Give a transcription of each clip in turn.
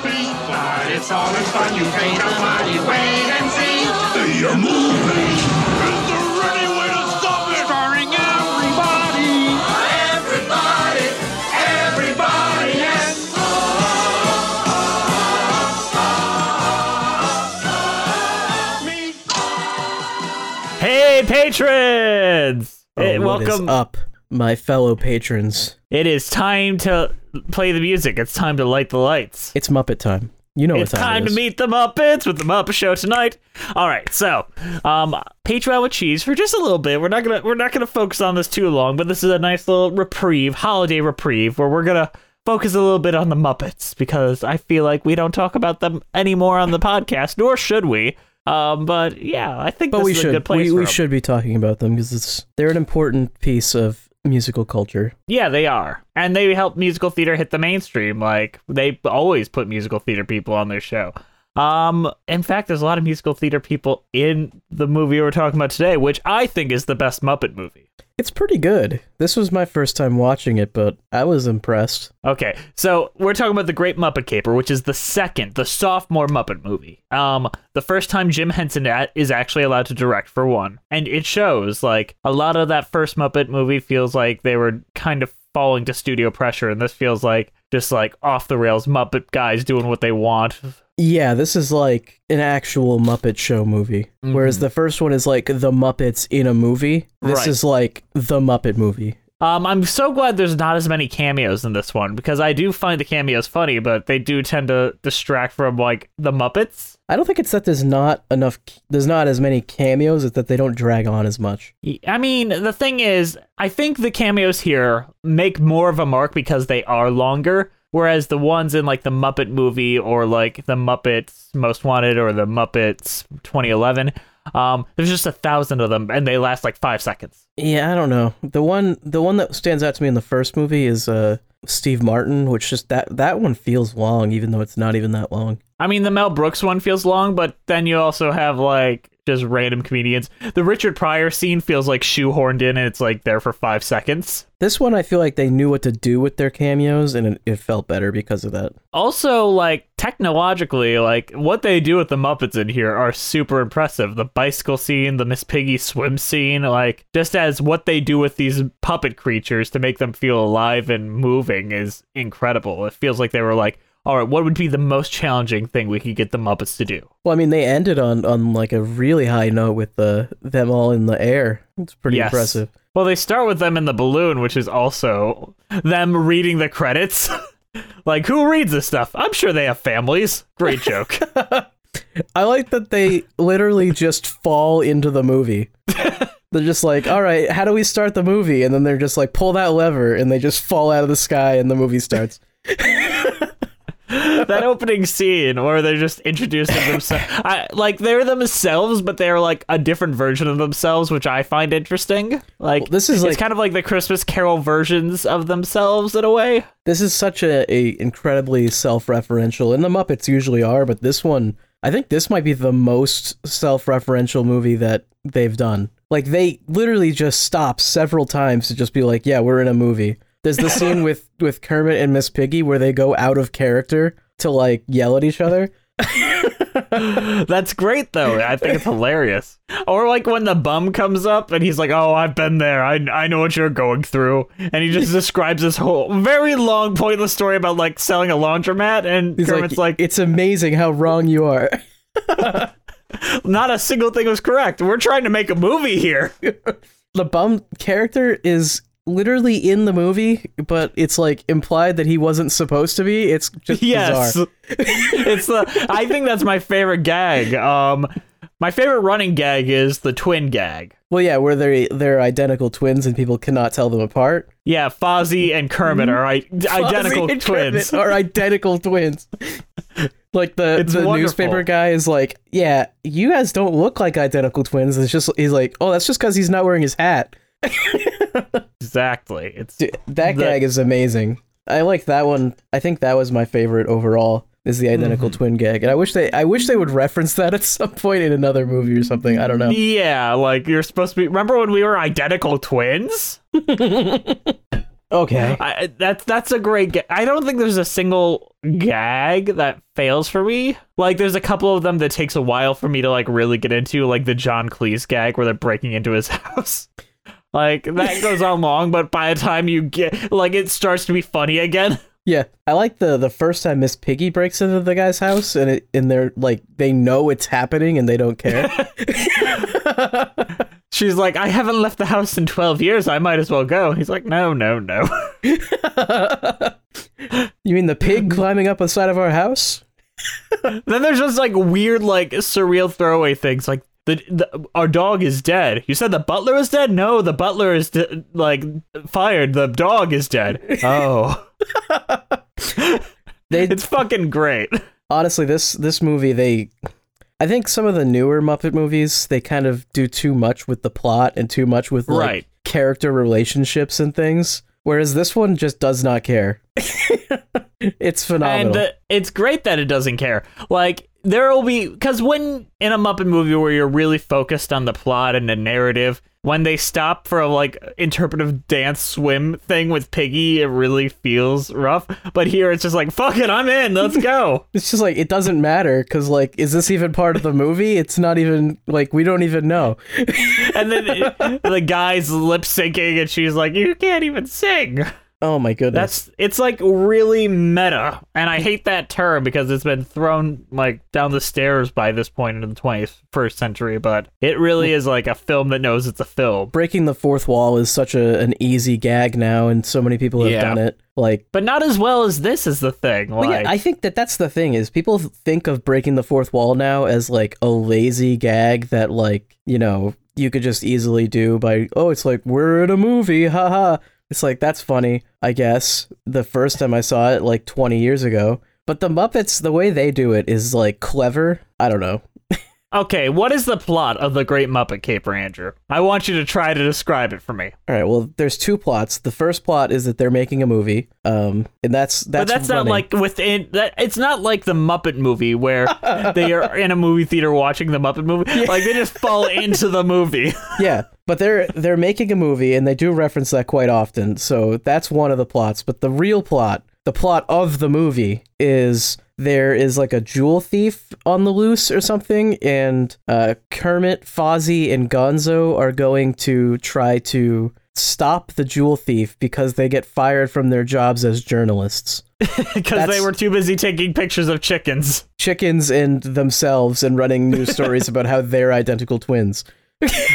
catastrophe, but it's all in fun. You pay the money, wait and see. The movie is the ready way to stop it. Starring everybody, everybody, everybody, and me. Hey, patrons! Oh, what is welcome. up, my fellow patrons? It is time to play the music. It's time to light the lights. It's Muppet time. You know it's what time, It's time to meet the Muppets with the Muppet Show tonight. All right, so um, Patreon with cheese for just a little bit. We're not gonna we're not gonna focus on this too long, but this is a nice little reprieve, holiday reprieve, where we're gonna focus a little bit on the Muppets because I feel like we don't talk about them anymore on the podcast, nor should we. Um, but yeah, I think But this we is a should good place we, we should be talking about them because it's they're an important piece of musical culture. Yeah, they are. And they help musical theater hit the mainstream. Like they always put musical theater people on their show. Um, in fact, there's a lot of musical theater people in the movie we're talking about today, which I think is the best Muppet movie. It's pretty good. This was my first time watching it, but I was impressed. Okay, so we're talking about the Great Muppet Caper, which is the second, the sophomore Muppet movie. Um, the first time Jim Henson is actually allowed to direct for one, and it shows like a lot of that first Muppet movie feels like they were kind of falling to studio pressure, and this feels like just like off the rails Muppet guys doing what they want. Yeah, this is like an actual Muppet Show movie. Whereas the first one is like the Muppets in a movie. This Right. is like the Muppet movie. Um, I'm so glad there's not as many cameos in this one because I do find the cameos funny, but they do tend to distract from like the Muppets. I don't think it's that there's not enough there's not as many cameos, it's that they don't drag on as much. I mean, the thing is, I think the cameos here make more of a mark because they are longer, whereas the ones in like the Muppet movie or like the Muppets Most Wanted or the Muppets 2011, um, there's just a thousand of them and they last like five seconds. Yeah, I don't know. The one the one that stands out to me in the first movie is uh Steve Martin, which just that that one feels long even though it's not even that long. I mean, the Mel Brooks one feels long, but then you also have like just random comedians. The Richard Pryor scene feels like shoehorned in and it's like there for five seconds. This one I feel like they knew what to do with their cameos and it, it felt better because of that. Also, like technologically, like what they do with the Muppets in here are super impressive. The bicycle scene, the Miss Piggy swim scene, like just as what they do with these puppet creatures to make them feel alive and moving is incredible. It feels like they were like, all right, what would be the most challenging thing we could get the Muppets to do? Well, I mean, they ended on on like a really high note with the them all in the air. It's pretty Yes. impressive. Well, they start with them in the balloon, which is also them reading the credits. like, who reads this stuff? I'm sure they have families. Great joke. I like that they literally just fall into the movie. they're just like, all right, how do we start the movie? And then they're just like, pull that lever, and they just fall out of the sky, and the movie starts. that opening scene where they're just introducing themselves, I, like they're themselves, but they're like a different version of themselves, which I find interesting. Like this is it's like- kind of like the Christmas Carol versions of themselves in a way. This is such a, a incredibly self-referential, and the Muppets usually are, but this one, I think this might be the most self-referential movie that they've done. Like they literally just stop several times to just be like, "Yeah, we're in a movie." There's the scene with with Kermit and Miss Piggy where they go out of character to like yell at each other. That's great though. I think it's hilarious. Or like when the bum comes up and he's like, "Oh, I've been there. I I know what you're going through." And he just describes this whole very long pointless story about like selling a laundromat and He's Kermit's like, "It's amazing how wrong you are." "Not a single thing was correct. We're trying to make a movie here." the bum character is literally in the movie, but it's like implied that he wasn't supposed to be. It's just Yes. it's the I think that's my favorite gag. Um my favorite running gag is the twin gag. Well, yeah, where they they're identical twins and people cannot tell them apart. Yeah, Fozzie and Kermit are I- identical twins. Kermit are identical twins. Like the It's the wonderful. newspaper guy is like, yeah, you guys don't look like identical twins. It's just he's like, oh, that's just because he's not wearing his hat. Exactly. It's Dude, that The- gag is amazing. I like that one. I think that was my favorite overall. Is the identical Mm-hmm. twin gag, and I wish they, I wish they would reference that at some point in another movie or something. I don't know. yeah, like you're supposed to be. Remember when we were identical twins? Okay, I, that's that's a great. Ga- I don't think there's a single gag that fails for me. Like there's a couple of them that takes a while for me to like really get into, like the John Cleese gag where they're breaking into his house. Like that goes on long, but by the time you get like it starts to be funny again. yeah, I like the the first time Miss Piggy breaks into the guy's house, and it and they're like they know it's happening and they don't care. She's like, I haven't left the house in 12 years. I might as well go. He's like, no, no, no. you mean the pig climbing up the side of our house? then there's just like weird, like surreal throwaway things. Like, the, the our dog is dead. You said the butler is dead? No, the butler is de- like fired. The dog is dead. Oh, They it's fucking great. honestly this this movie they I think some of the newer Muppet movies they kind of do too much with the plot and too much with like Right. character relationships and things whereas this one just does not care. it's phenomenal. And uh, it's great that it doesn't care. Like there will be because when in a Muppet movie where you're really focused on the plot and the narrative, when they stop for a like interpretive dance swim thing with Piggy, it really feels rough. But here it's just like fuck it, I'm in. Let's go. it's just like it doesn't matter cuz like is this even part of the movie? It's not even like we don't even know. and then it- the guy's lip syncing, and she's like, "You can't even sing." Oh my goodness. That's it's like really meta, and I hate that term because it's been thrown like down the stairs by this point in the 21st century. But it really is like a film that knows it's a film. breaking the fourth wall is such a, an easy gag now and so many people have Yeah. done it. Like But not as well as this is the thing. Like, yeah, I think that that's the thing is people think of breaking the fourth wall now as like a lazy gag that like you know you could just easily do by oh it's like we're in a movie haha it's like that's funny I guess the first time I saw it like 20 years ago. But the Muppets the way they do it is like clever. I don't know okay, what is the plot of the Great Muppet Caper, Andrew? I want you to try to describe it for me. all right well there's two plots the first plot is that they're making a movie um and that's that's but that's not like within that. It's not like the Muppet movie where they are in a movie theater watching the Muppet movie. Like they just fall into the movie. yeah, but they're they're making a movie and they do reference that quite often. So that's one of the plots. But the real plot, the plot of the movie, is there is like a jewel thief on the loose or something, and uh, Kermit, Fozzie, and Gonzo are going to try to stop the jewel thief because they get fired from their jobs as journalists. because they were too busy taking pictures of chickens. Chickens and themselves and running news stories about how they're identical twins.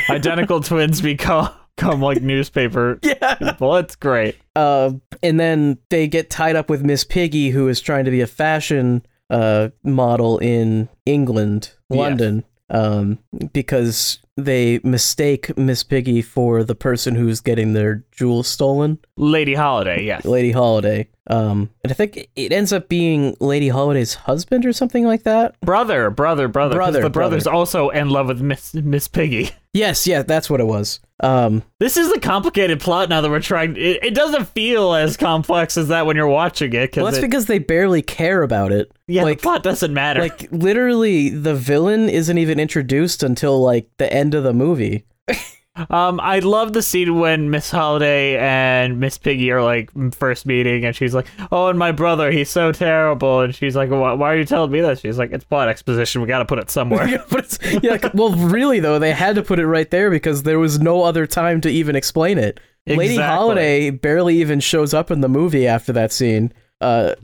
Identical twins become, become like newspaper people. It's great. Uh, and then they get tied up with Miss Piggy, who is trying to be a fashion uh, model in England, Yes. London, um, because they mistake Miss Piggy for the person who's getting their jewels stolen, Lady Holiday, yes. Lady Holiday. Um, and I think it ends up being Lady Holiday's husband or something like that. Brother, brother, brother. Brother, the brother's brother. also in love with Miss Miss Piggy. Yes, yeah, that's what it was. Um, This is a complicated plot now that we're trying. It, it doesn't feel as complex as that when you're watching it. Well, that's it- because they barely care about it. yeah, like, the plot doesn't matter. like literally the villain isn't even introduced until like the end of the movie Um, I love the scene when Miss Holiday and Miss Piggy are like first meeting, and she's like, "Oh, and my brother, he's so terrible," and she's like, "Why, why are you telling me that?" She's like, "It's plot exposition. We got to put it somewhere." but it's yeah like, well really though they had to put it right there because there was no other time to even explain it lady holiday barely even shows up in the movie after that scene uh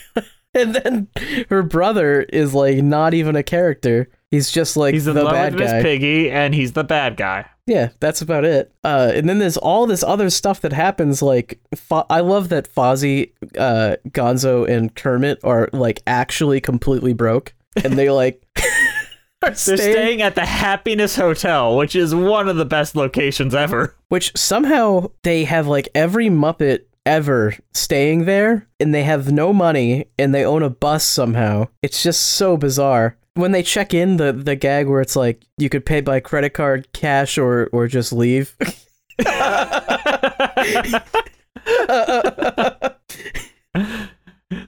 and then her brother is like not even a character He's just like He's in the love bad with Miss guy. Piggy, and he's the bad guy. Yeah, that's about it. Uh, and then there's all this other stuff that happens. Like, Fo- I love that Fozzie, uh, Gonzo, and Kermit are like actually completely broke, and they like are They're staying, staying at the Happiness Hotel, which is one of the best locations ever. which somehow they have like every Muppet ever staying there, and they have no money, and they own a bus somehow. It's just so bizarre. When they check in, the the gag where it's like you could pay by credit card, cash, or or just leave.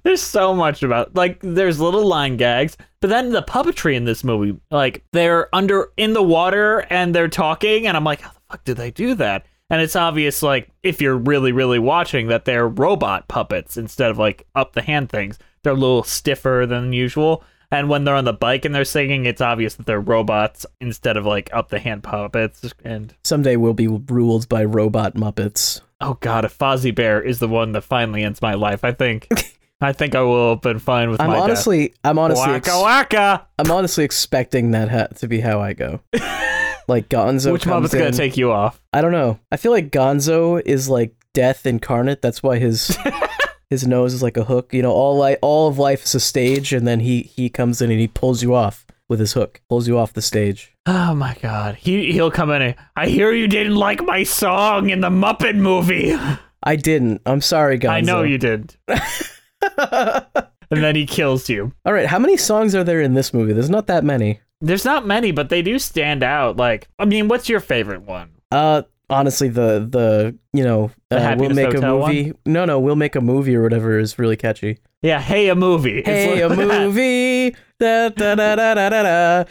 There's so much about like there's little line gags, but then the puppetry in this movie, like they're under in the water and they're talking, and I'm like, how the fuck did they do that? And it's obvious, like if you're really, really watching, that they're robot puppets instead of like up the hand things. They're a little stiffer than usual. And when they're on the bike and they're singing, it's obvious that they're robots instead of like up the hand puppets. And Someday we'll be ruled by robot Muppets. oh god, if Fozzie Bear is the one that finally ends my life, I think, I think I will have been fine with I'm my death. honestly, I'm honestly, ex- Waka waka. I'm honestly expecting that ha- to be how I go. like Gonzo Which Muppet's gonna take you off? I don't know. I feel like Gonzo is like death incarnate. That's why his his nose is like a hook. You know, all like all of life is a stage, and then he he comes in and he pulls you off with his hook, pulls you off the stage. Oh my god. He he'll come in and I hear you didn't like my song in the Muppet movie. I didn't. I'm sorry, Gonzo. I know you did. and then he kills you. All right, how many songs are there in this movie? There's not that many. There's not many, but they do stand out. Like, I mean, what's your favorite one? Uh, honestly, the the you know uh, we'll make a movie. No, no, we'll make a movie or whatever is really catchy. Yeah, hey, a movie. Hey, a like that. movie. Da, da, da, da, da, da,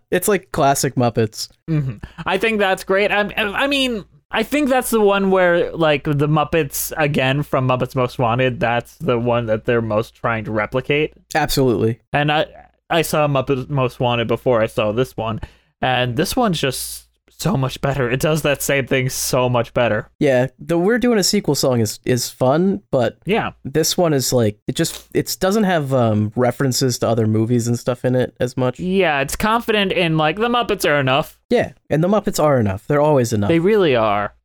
it's like classic Muppets. Mhm. I think that's great. I, I mean, I think that's the one where, like, the Muppets, again, from Muppets Most Wanted, that's the one that they're most trying to replicate. Absolutely. And I, I saw Muppets Most Wanted before I saw this one, and this one's just so much better. It does that same thing so much better. Yeah, the we're doing a sequel song is is fun, but Yeah. this one is like it just it doesn't have um references to other movies and stuff in it as much. Yeah, it's confident in, like, the Muppets are enough. Yeah, and the Muppets are enough. They're always enough. They really are.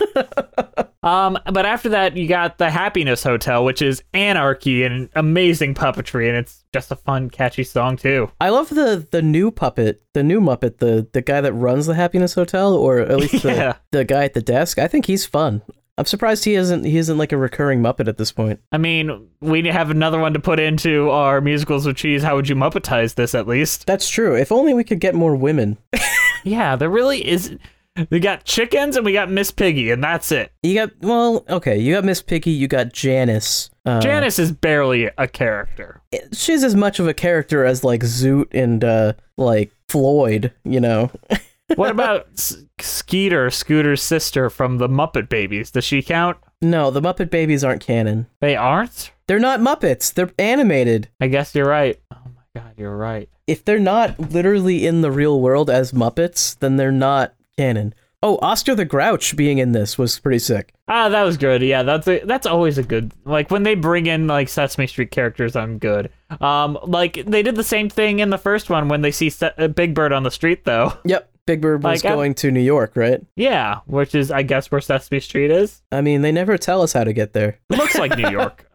um, but after that, you got the Happiness Hotel, which is anarchy and amazing puppetry, and it's just a fun, catchy song too. I love the the new puppet, the new Muppet, the the guy that runs the Happiness Hotel, or at least the, Yeah. the guy at the desk. I think he's fun. I'm surprised he isn't he isn't like a recurring Muppet at this point. I mean, we have another one to put into our musicals with cheese. How would you Muppetize this at least? That's true. If only we could get more women. Yeah, there really is. We got chickens and we got Miss Piggy, and that's it. You got well, okay. You got Miss Piggy. You got Janice. Uh, Janice is barely a character. she's as much of a character as like Zoot and uh like Floyd. You know. What about S- Skeeter, Scooter's sister from the Muppet Babies? Does she count? No, the Muppet Babies aren't canon. They aren't? They're not Muppets. They're animated. I guess you're right. Oh my god, you're right. If they're not literally in the real world as Muppets, then they're not canon. Oh, Oscar the Grouch being in this was pretty sick. Ah, that was good. Yeah, that's a, that's always a good. Like when they bring in like Sesame Street characters, I'm good. Um, like they did the same thing in the first one when they see Se- uh, Big Bird on the street, though. Yep, Big Bird was Like, I'm- going to New York, right? Yeah, which is I guess where Sesame Street is. I mean, they never tell us how to get there. It Looks like New York.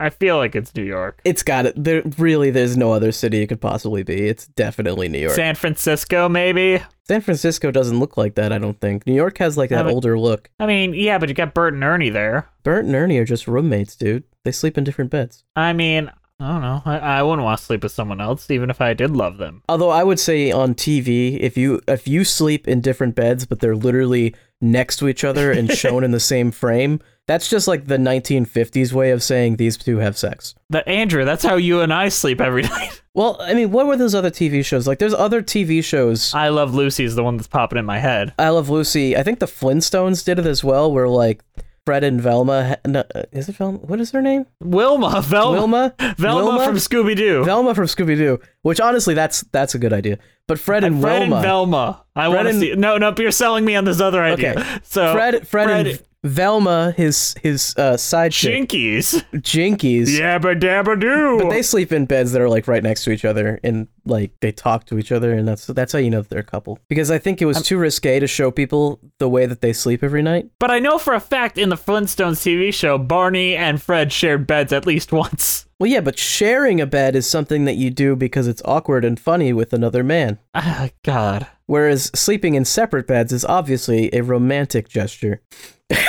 I feel like it's New York. It's got it. There really, there's no other city it could possibly be. It's definitely New York. San Francisco, maybe. San Francisco doesn't look like that. I don't think. New York has like that but- older look. I mean, yeah, but you got Bert and Ernie there. Bert and Ernie are just roommates, dude. They sleep in different beds. I mean, I don't know. I, I wouldn't want to sleep with someone else, even if I did love them. Although I would say on TV, if you if you sleep in different beds, but they're literally next to each other and shown in the same frame, that's just like the 1950s way of saying these two have sex. That Andrew, that's how you and I sleep every night. Well, I mean, what were those other TV shows? Like, there's other TV shows. I love Lucy is the one that's popping in my head. I Love Lucy. I think the Flintstones did it as well, where like Fred and Velma. No, uh, is it Velma? What is her name? Wilma, Velma, Wilma. Velma, Wilma? from Scooby Doo. Velma from Scooby Doo. Which honestly, that's that's a good idea. But Fred and Fred Wilma. and Velma. I want to and- see. No, no, you're selling me on this other idea. Okay. So Fred, Fred, and Velma, his his uh, side chick, Jinkies. Jinkies. Yabba dabba doo. But they sleep in beds that are like right next to each other, and like they talk to each other, and that's that's how you know that they're a couple. Because I think it was too risque to show people the way that they sleep every night. But I know for a fact in the Flintstones TV show, Barney and Fred shared beds at least once. Well, yeah, but sharing a bed is something that you do because it's awkward and funny with another man. Ah, God. Whereas sleeping in separate beds is obviously a romantic gesture.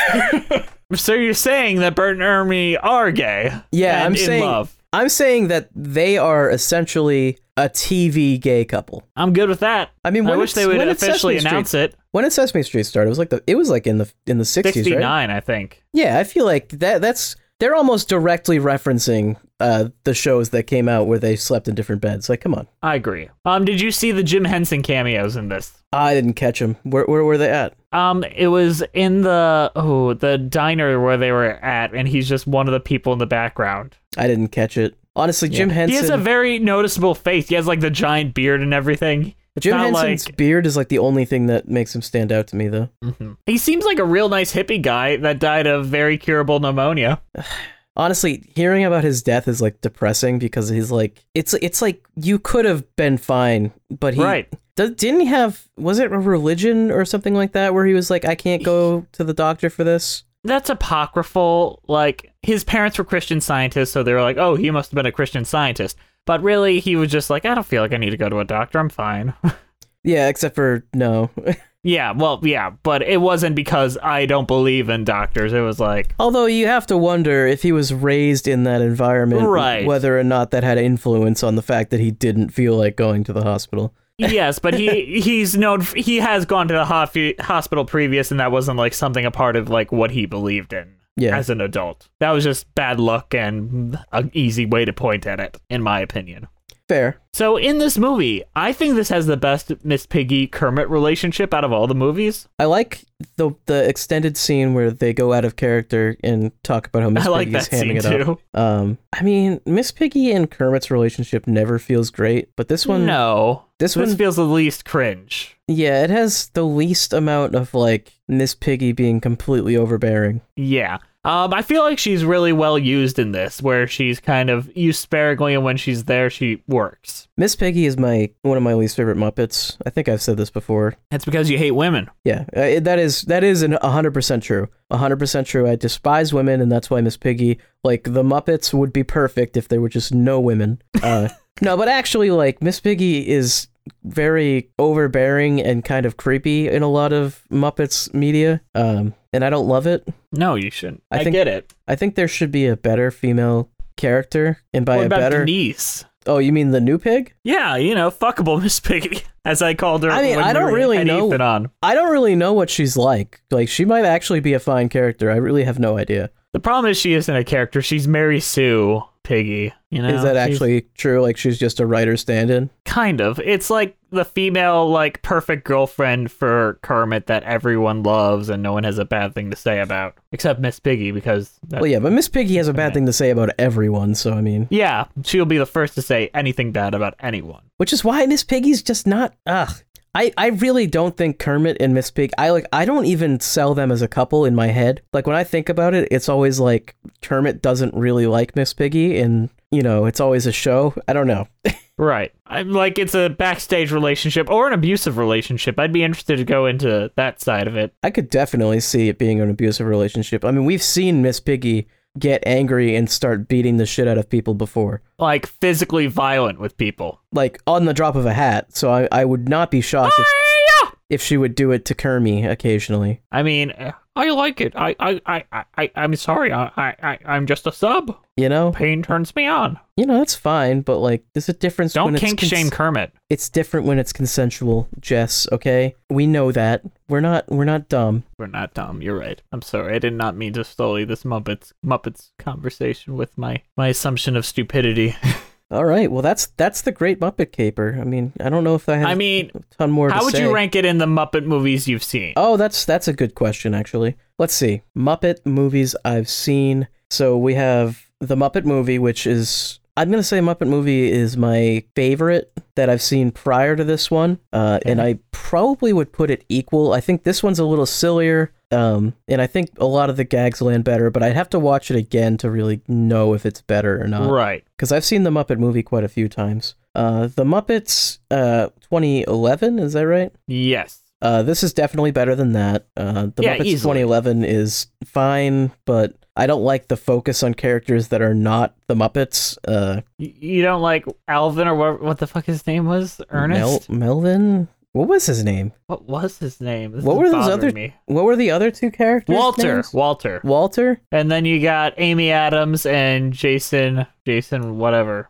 So you're saying that Bert and Ernie are gay? Yeah, I'm in saying love. I'm saying that they are essentially a TV gay couple. I'm good with that. I mean, I wish they would officially announce it. When did Sesame Street start? It was like the it was like in the in the 60s, right? 69, I think. Yeah, I feel like that that's they're almost directly referencing uh, the shows that came out where they slept in different beds. Like, come on. I agree. Um, did you see the Jim Henson cameos in this? I didn't catch them. Where where were they at? Um, it was in the oh the diner where they were at, and he's just one of the people in the background. I didn't catch it. Honestly, Jim Henson. He has a very noticeable face. He has like the giant beard and everything. It's Jim Henson's like beard is like the only thing that makes him stand out to me, though. Mm-hmm. he seems like a real nice hippie guy that died of very curable pneumonia. Honestly, hearing about his death is like depressing because he's like it's it's like you could have been fine, but he Right. Does, didn't he have was it a religion or something like that where he was like I can't go to the doctor for this? That's apocryphal. Like his parents were Christian scientists, so they were like, "Oh, he must have been a Christian scientist." But really, he was just like, "I don't feel like I need to go to a doctor. I'm fine." Yeah, except for no. yeah, well, yeah, but it wasn't because I don't believe in doctors. It was like, Although you have to wonder if he was raised in that environment, Right. whether or not that had influence on the fact that he didn't feel like going to the hospital. yes, but he he's known he has gone to the ho- hospital previous, and that wasn't like something a part of like what he believed in. Yeah. as an adult, that was just bad luck and an easy way to point at it, in my opinion. Fair. So in this movie, I think this has the best Miss Piggy Kermit relationship out of all the movies. I like the the extended scene where they go out of character and talk about how Miss I like Piggy's hamming scene it too. up. Um, I mean, Miss Piggy and Kermit's relationship never feels great, but this one, no, this this one, feels the least cringe. yeah, it has the least amount of like Miss Piggy being completely overbearing. Yeah. Um, I feel like she's really well used in this, where she's kind of used sparingly, and when she's there, she works. Miss Piggy is my one of my least favorite Muppets. I think I've said this before. It's because you hate women. Yeah, uh, that is that is hundred percent true. hundred percent true. I despise women, and that's why Miss Piggy, like the Muppets, would be perfect if there were just no women. Uh, no, but actually, like Miss Piggy is very overbearing and kind of creepy in a lot of Muppets media. Um, and I don't love it. No, you shouldn't. I I, think- get it. I think there should be a better female character, and by what a better, Denise? oh, you mean the new pig? Yeah, you know, fuckable Miss Piggy, as I called her. I mean, I don't really know-. I don't really know what she's like. Like, she might actually be a fine character. I really have no idea. The problem is she isn't a character. She's Mary Sue Piggy. You know, Is that actually true? Like she's just a writer stand-in? kind of? It's like the female, like perfect girlfriend for Kermit that everyone loves and no one has a bad thing to say about, except Miss Piggy because. Well, yeah, but Miss Piggy has a bad thing to say about everyone, so I mean, yeah, she'll be the first to say anything bad about anyone. which is why Miss Piggy's just not. Ugh. I, I really don't think Kermit and Miss Pig. I like. I don't even sell them as a couple in my head. Like when I think about it, it's always like Kermit doesn't really like Miss Piggy, and you know, it's always a show. I don't know. Right. I'm like it's a backstage relationship or an abusive relationship. I'd be interested to go into that side of it. I could definitely see it being an abusive relationship. I mean, we've seen Miss Piggy get angry and start beating the shit out of people before. Like physically violent with people. like on the drop of a hat. So I, I would not be shocked if, if she would do it to Kermie occasionally. I mean, I like it. I, I, I, I, I'm sorry. I, I, I'm just a sub. You know, Pain turns me on. you know that's fine, but like there's a difference. Don't when it's kink cons- shame Kermit. It's different when it's consensual, Jess. Okay, we know that. We're not we're not dumb. We're not dumb. You're right. I'm sorry. I did not mean to sully this Muppets Muppets conversation with my my assumption of stupidity. All right, well that's that's the Great Muppet Caper. I mean, I don't know if I have I mean, a ton more. how would say. you rank it in the Muppet movies you've seen? Oh, that's that's a good question actually. Let's see. Muppet movies I've seen. So we have the Muppet movie which is I'm gonna say Muppet movie is my favorite that I've seen prior to this one, uh, and I probably would put it equal. I think this one's a little sillier, um, and I think a lot of the gags land better. But I'd have to watch it again to really know if it's better or not. right. Because I've seen the Muppet movie quite a few times. Uh, the Muppets, uh, 2011, is that right? Yes. Uh, this is definitely better than that. Uh, the Yeah, Muppets easily. 2011 is fine, but I don't like the focus on characters that are not the Muppets. Uh, You don't like Alvin or what? What the fuck his name was? Ernest. Mel- Melvin. What was his name? what was his name? This What were those other? Me. What were the other two characters? Walter. names? Walter. Walter. And then you got Amy Adams and Jason. Jason, whatever.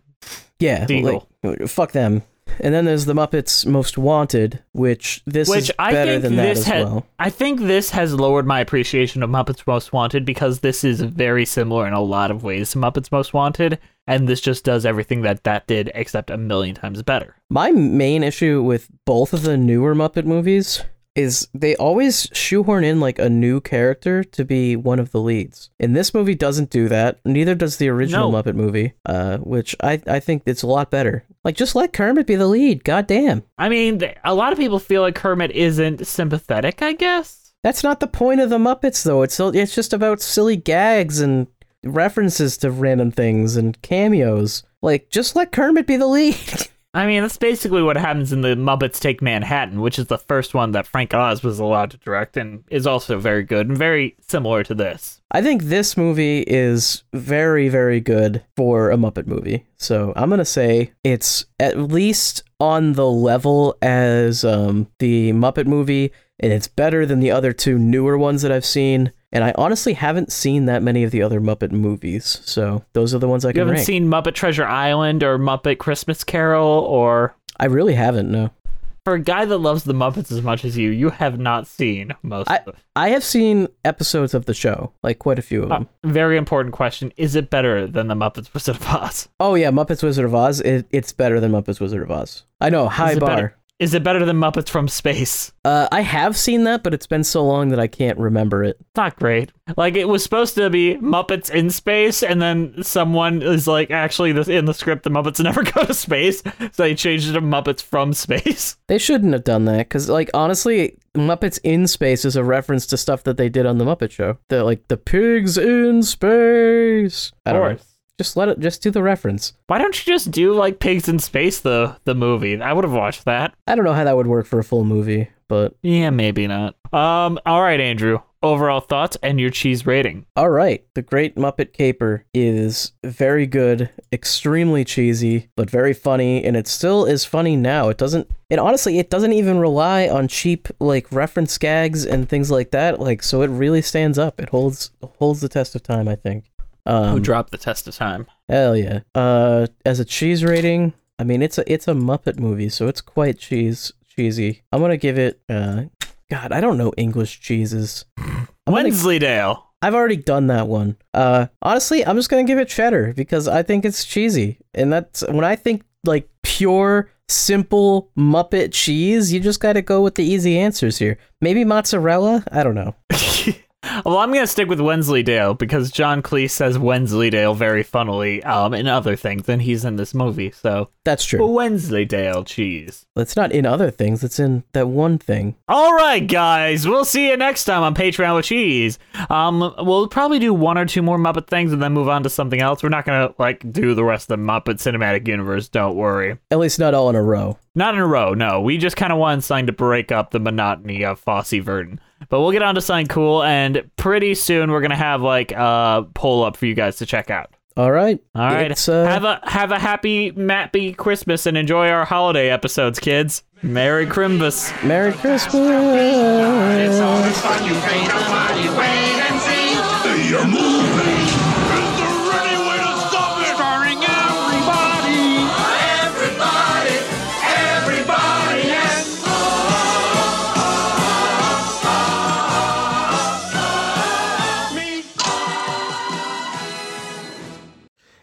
Yeah. Deagle. like, fuck them. And then there's the Muppets Most Wanted, which this Which is I better than that this as had. well. I think this has lowered my appreciation of Muppets Most Wanted because this is very similar in a lot of ways to Muppets Most Wanted, and this just does everything that that did except a million times better. My main issue with both of the newer Muppet movies is they always shoehorn in like a new character to be one of the leads. And this movie doesn't do that. Neither does the original No. Muppet movie, uh, which I, I think it's a lot better. Like, just let Kermit be the lead. God damn. I mean, a lot of people feel like Kermit isn't sympathetic. I guess. That's not the point of the Muppets, though. It's it's just about silly gags and references to random things and cameos. Like, just let Kermit be the lead. I mean, that's basically what happens in the Muppets Take Manhattan, which is the first one that Frank Oz was allowed to direct and is also very good and very similar to this. I think this movie is very, very good for a Muppet movie. So I'm gonna say it's at least on the level as um, the Muppet movie, and it's better than the other two newer ones that I've seen. And I honestly haven't seen that many of the other Muppet movies, so those are the ones I You can haven't rank. seen Muppet Treasure Island or Muppet Christmas Carol or I really haven't. No, for a guy that loves the Muppets as much as you, you have not seen most I. I have seen episodes of the show, like quite a few of them. Uh, very important question. Is it better than the Muppets Wizard of Oz? oh yeah, Muppets Wizard of Oz. It, it's better than Muppets Wizard of Oz. I know, high bar. better- Is it better than Muppets from Space? Uh, I have seen that, but it's been so long that I can't remember it. Not great. Like it was supposed to be Muppets in space, and then someone is like, actually, this in the script, the Muppets never go to space, so they changed it to Muppets from space. They shouldn't have done that because, like, honestly, Muppets in Space is a reference to stuff that they did on the Muppet Show. The like the pigs in space. I Of don't know. Just let it. Just do the reference. Why don't you just do like Pigs in Space the the movie? I would have watched that. I don't know how that would work for a full movie, but Yeah, maybe not. Um, all right, Andrew. Overall thoughts and your cheese rating. all right. The Great Muppet Caper is very good, extremely cheesy, but very funny, and it still is funny now. It doesn't. And honestly, it doesn't even rely on cheap like reference gags and things like that. Like, so it really stands up. It holds holds the test of time. I think. Um, Who dropped the test of time? Hell yeah. Uh, as a cheese rating, I mean it's a it's a Muppet movie, so it's quite cheese cheesy. I'm gonna give it. Uh, God, I don't know English cheeses. I'm gonna, Wensleydale. I've already done that one. Uh, honestly, I'm just gonna give it cheddar because I think it's cheesy, and that's when I think like pure, simple Muppet cheese. You just gotta go with the easy answers here. Maybe mozzarella. I don't know. well, I'm gonna stick with Wensleydale because John Cleese says Wensleydale very funnily um, in other things, and he's in this movie. So That's true. Wensleydale cheese. It's not in other things. It's in that one thing. All right, guys. We'll see you next time on Patreon with Cheese. Um, we'll probably do one or two more Muppet things and then move on to something else. We're not gonna like do the rest of the Muppet Cinematic Universe. Don't worry. At least not all in a row. Not in a row. No, we just kind of wanted something to break up the monotony of Fosse Verdon. But we'll get on to something cool, and pretty soon we're gonna have like a poll up for you guys to check out. All right. All right. It's, uh, have a have a happy Mappy Christmas and enjoy our holiday episodes, kids. Merry Crimbus. Merry Christmas.